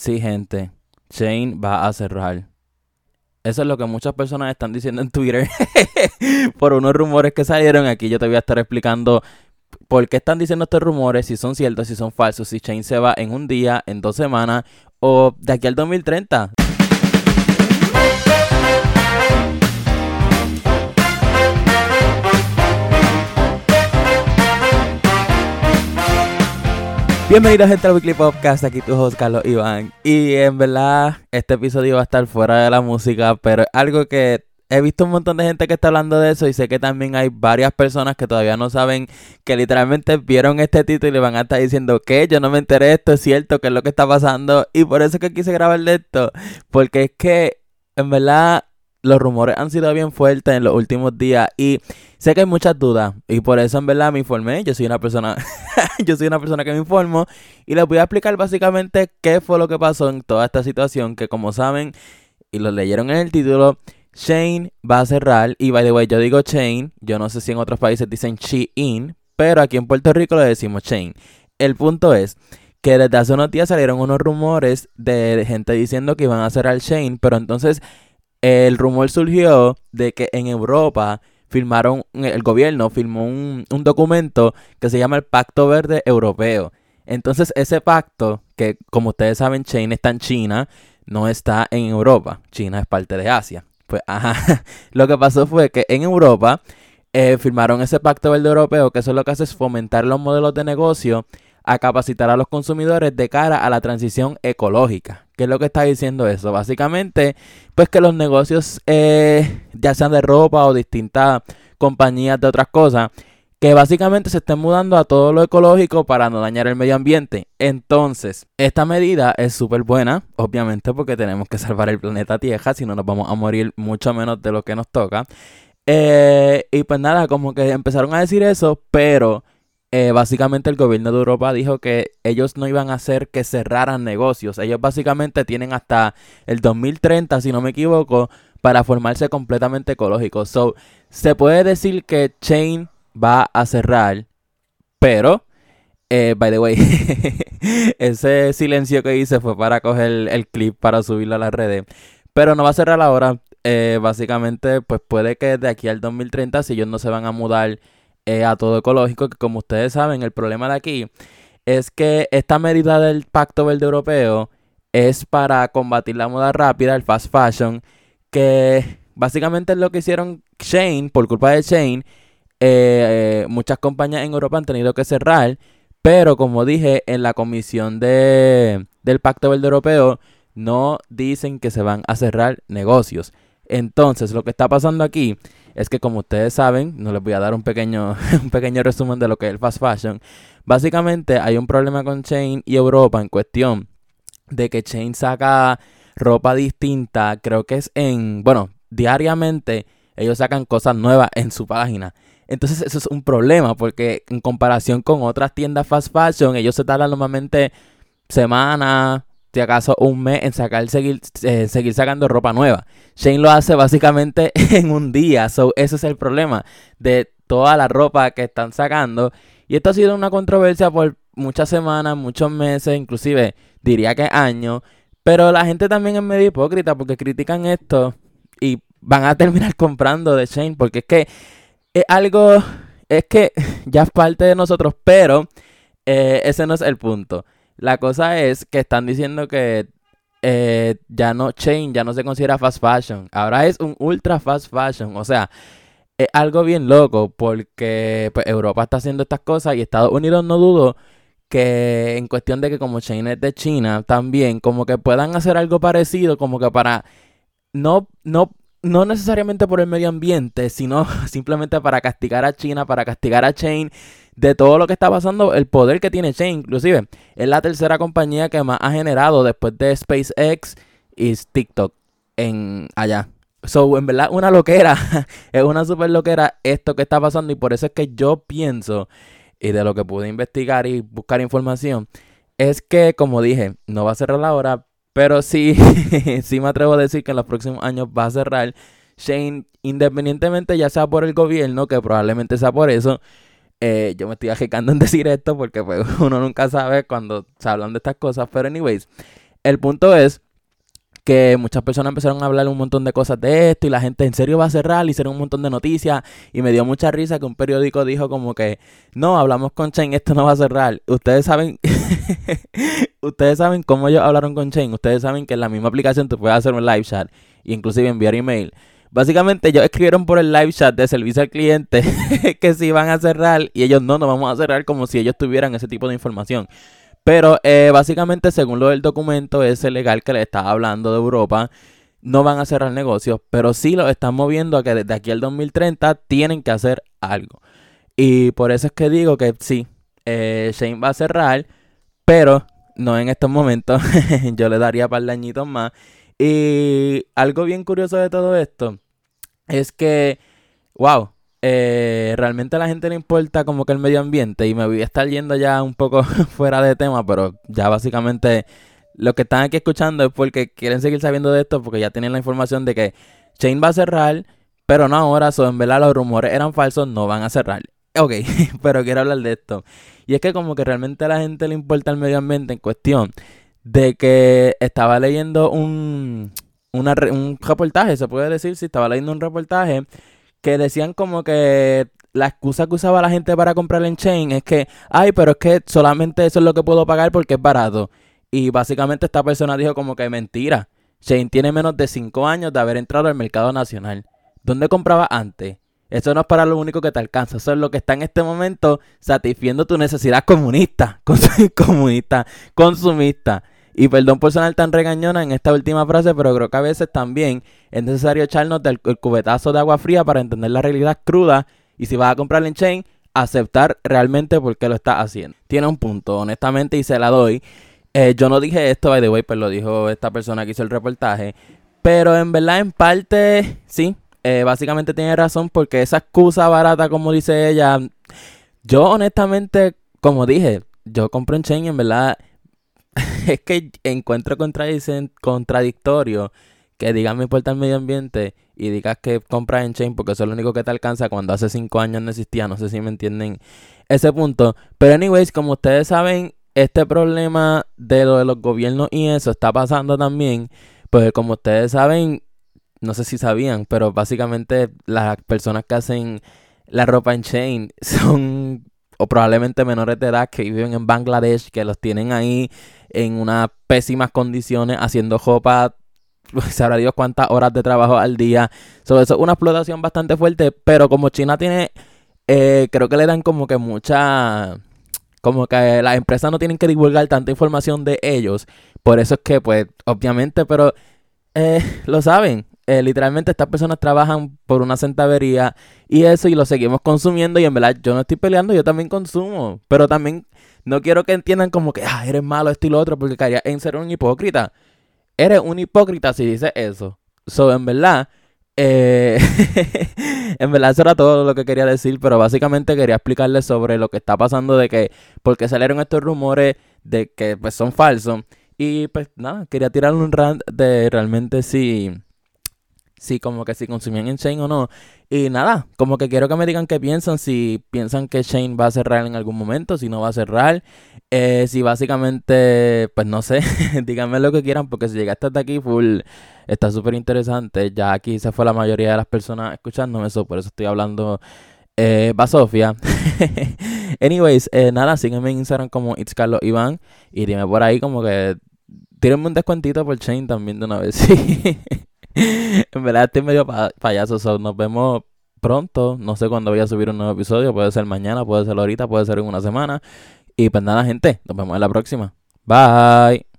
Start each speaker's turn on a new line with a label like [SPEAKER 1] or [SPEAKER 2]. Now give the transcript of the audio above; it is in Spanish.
[SPEAKER 1] Sí, gente, Shane va a cerrar. Eso es lo que muchas personas están diciendo en Twitter por unos rumores que salieron. Aquí yo te voy a estar explicando por qué están diciendo estos rumores, si son ciertos, si son falsos, si Shane se va en un día, en dos semanas o de aquí al 2030. Bienvenidos gente al Weekly Podcast, aquí tu host Carlos Iván. Y en verdad, este episodio va a estar fuera de la música, pero algo que he visto un montón de gente que está hablando de eso y sé que también hay varias personas que todavía no saben que literalmente vieron este título y le van a estar diciendo que yo no me enteré de esto, es cierto, que es lo que está pasando. Y por eso es que quise grabar de esto, porque es que en verdad los rumores han sido bien fuertes en los últimos días y sé que hay muchas dudas y por eso en verdad me informé. Yo soy una persona, yo soy una persona que me informo y les voy a explicar básicamente qué fue lo que pasó en toda esta situación que como saben y lo leyeron en el título, Shane va a cerrar y by the way yo digo Shane, yo no sé si en otros países dicen Shein, pero aquí en Puerto Rico le decimos Shane. El punto es que desde hace unos días salieron unos rumores de gente diciendo que iban a cerrar Shane, pero entonces el rumor surgió de que en Europa firmaron, el gobierno firmó un, documento que se llama el Pacto Verde Europeo. Entonces ese pacto, que como ustedes saben, China está en China, no está en Europa. China es parte de Asia. Pues, ajá, lo que pasó fue que en Europa eh, firmaron ese Pacto Verde Europeo, que eso lo que hace es fomentar los modelos de negocio a capacitar a los consumidores de cara a la transición ecológica. ¿Qué es lo que está diciendo eso? Básicamente, pues que los negocios, eh, ya sean de ropa o distintas compañías de otras cosas, que básicamente se estén mudando a todo lo ecológico para no dañar el medio ambiente. Entonces, esta medida es súper buena, obviamente porque tenemos que salvar el planeta Tierra, si no nos vamos a morir mucho menos de lo que nos toca. Eh, y pues nada, como que empezaron a decir eso, pero eh, básicamente el gobierno de Europa dijo que ellos no iban a hacer que cerraran negocios. Ellos básicamente tienen hasta el 2030, si no me equivoco, para formarse completamente ecológicos. So, se puede decir que Chain va a cerrar, pero, eh, by the way, ese silencio que hice fue para coger el, clip para subirlo a las redes. Pero no va a cerrar ahora. Eh, básicamente, pues puede que de aquí al 2030, si ellos no se van a mudar eh, a todo ecológico, que como ustedes saben, el problema de aquí es que esta medida del Pacto Verde Europeo es para combatir la moda rápida, el fast fashion, que básicamente es lo que hicieron Shane, por culpa de Shane, eh, muchas compañías en Europa han tenido que cerrar, pero como dije, en la comisión de, del Pacto Verde Europeo no dicen que se van a cerrar negocios. Entonces, lo que está pasando aquí es que como ustedes saben, no les voy a dar un pequeño, un pequeño resumen de lo que es el fast fashion. Básicamente hay un problema con Chain y Europa en cuestión de que Chain saca ropa distinta, creo que es en, bueno, diariamente ellos sacan cosas nuevas en su página. Entonces eso es un problema porque en comparación con otras tiendas fast fashion, ellos se tardan normalmente semanas, si acaso un mes en sacar, seguir, eh, seguir sacando ropa nueva. Shane lo hace básicamente en un día. So, ese es el problema de toda la ropa que están sacando. Y esto ha sido una controversia por muchas semanas, muchos meses, inclusive diría que años. Pero la gente también es medio hipócrita porque critican esto y van a terminar comprando de Shane porque es que es algo, es que ya es parte de nosotros, pero eh, ese no es el punto. La cosa es que están diciendo que eh, ya no chain, ya no se considera fast fashion. Ahora es un ultra fast fashion. O sea, es algo bien loco porque pues, Europa está haciendo estas cosas y Estados Unidos no dudo que en cuestión de que como chain es de China también, como que puedan hacer algo parecido, como que para no, no, no necesariamente por el medio ambiente, sino simplemente para castigar a China, para castigar a Chain de todo lo que está pasando, el poder que tiene Chain, inclusive, es la tercera compañía que más ha generado después de SpaceX y TikTok en allá. So, en verdad, una loquera, es una super loquera esto que está pasando y por eso es que yo pienso, y de lo que pude investigar y buscar información, es que, como dije, no va a cerrar la hora, pero sí, sí me atrevo a decir que en los próximos años va a cerrar. Shane, independientemente ya sea por el gobierno, que probablemente sea por eso, eh, yo me estoy agicando en decir esto porque pues, uno nunca sabe cuando se hablan de estas cosas. Pero anyways, El punto es que muchas personas empezaron a hablar un montón de cosas de esto y la gente en serio va a cerrar y hicieron un montón de noticias y me dio mucha risa que un periódico dijo como que no, hablamos con Chain, esto no va a cerrar. Ustedes saben ustedes saben cómo ellos hablaron con Chain, ustedes saben que en la misma aplicación tú puedes hacer un live chat e inclusive enviar email. Básicamente ellos escribieron por el live chat de servicio al cliente que se iban a cerrar y ellos no, no vamos a cerrar como si ellos tuvieran ese tipo de información. Pero eh, básicamente, según lo del documento ese legal que le estaba hablando de Europa, no van a cerrar negocios, pero sí lo están moviendo a que desde aquí al 2030 tienen que hacer algo. Y por eso es que digo que sí, eh, Shane va a cerrar, pero no en estos momentos. Yo le daría para el añitos más. Y algo bien curioso de todo esto es que, wow, eh, realmente a la gente le importa como que el medio ambiente y me voy a estar yendo ya un poco fuera de tema, pero ya básicamente lo que están aquí escuchando es porque quieren seguir sabiendo de esto porque ya tienen la información de que Chain va a cerrar, pero no ahora, so, en verdad los rumores eran falsos, no van a cerrar. Ok, pero quiero hablar de esto. Y es que como que realmente a la gente le importa el medio ambiente en cuestión de que estaba leyendo un, un reportaje, se puede decir, si estaba leyendo un reportaje que decían como que la excusa que usaba la gente para comprar en Chain es que, ay, pero es que solamente eso es lo que puedo pagar porque es barato. Y básicamente esta persona dijo como que mentira. Chain tiene menos de 5 años de haber entrado al mercado nacional. ¿Dónde compraba antes? Eso no es para lo único que te alcanza. Eso es lo que está en este momento satisfiendo tu necesidad comunista. comunista, consumista. Y perdón por sonar tan regañona en esta última frase, pero creo que a veces también es necesario echarnos del cubetazo de agua fría para entender la realidad cruda y si vas a comprar en chain, aceptar realmente por qué lo estás haciendo. Tiene un punto, honestamente, y se la doy. Eh, yo no dije esto, by the way, pero lo dijo esta persona que hizo el reportaje. Pero en verdad, en parte, sí, eh, básicamente tiene razón porque esa excusa barata, como dice ella, yo honestamente, como dije, yo compro en chain y en verdad es que encuentro contradictorio que digas me importa el medio ambiente y digas que compras en chain porque eso es lo único que te alcanza cuando hace cinco años no existía. No sé si me entienden ese punto. Pero anyways, como ustedes saben, este problema de lo de los gobiernos y eso está pasando también. Pues como ustedes saben, no sé si sabían, pero básicamente las personas que hacen la ropa en chain son o probablemente menores de edad que viven en Bangladesh, que los tienen ahí en unas pésimas condiciones haciendo ropa, sabrá Dios cuántas horas de trabajo al día. Sobre eso es una explotación bastante fuerte, pero como China tiene, eh, creo que le dan como que mucha, como que las empresas no tienen que divulgar tanta información de ellos. Por eso es que, pues, obviamente, pero eh, lo saben. Eh, literalmente estas personas trabajan por una centavería y eso y lo seguimos consumiendo y en verdad yo no estoy peleando, yo también consumo, pero también no quiero que entiendan como que, ah, eres malo esto y lo otro porque caería en ser un hipócrita. Eres un hipócrita si dices eso. So, en verdad, eh, en verdad eso era todo lo que quería decir, pero básicamente quería explicarles sobre lo que está pasando de que, porque salieron estos rumores de que pues son falsos. Y pues nada, quería tirar un rant de realmente si si como que si consumían en Shane o no. Y nada, como que quiero que me digan qué piensan, si piensan que Shane va a cerrar en algún momento, si no va a cerrar, eh, si básicamente, pues no sé, díganme lo que quieran, porque si llegaste hasta aquí, full, está súper interesante. Ya aquí se fue la mayoría de las personas escuchándome eso, por eso estoy hablando eh, va Sofía. Anyways, eh, nada, sígueme en Instagram como It's Carlos Iván y dime por ahí como que tírenme un descuentito por Shane también de una vez. En verdad estoy medio payaso. nos vemos pronto. No sé cuándo voy a subir un nuevo episodio. Puede ser mañana, puede ser ahorita, puede ser en una semana. Y pues nada, gente. Nos vemos en la próxima. Bye.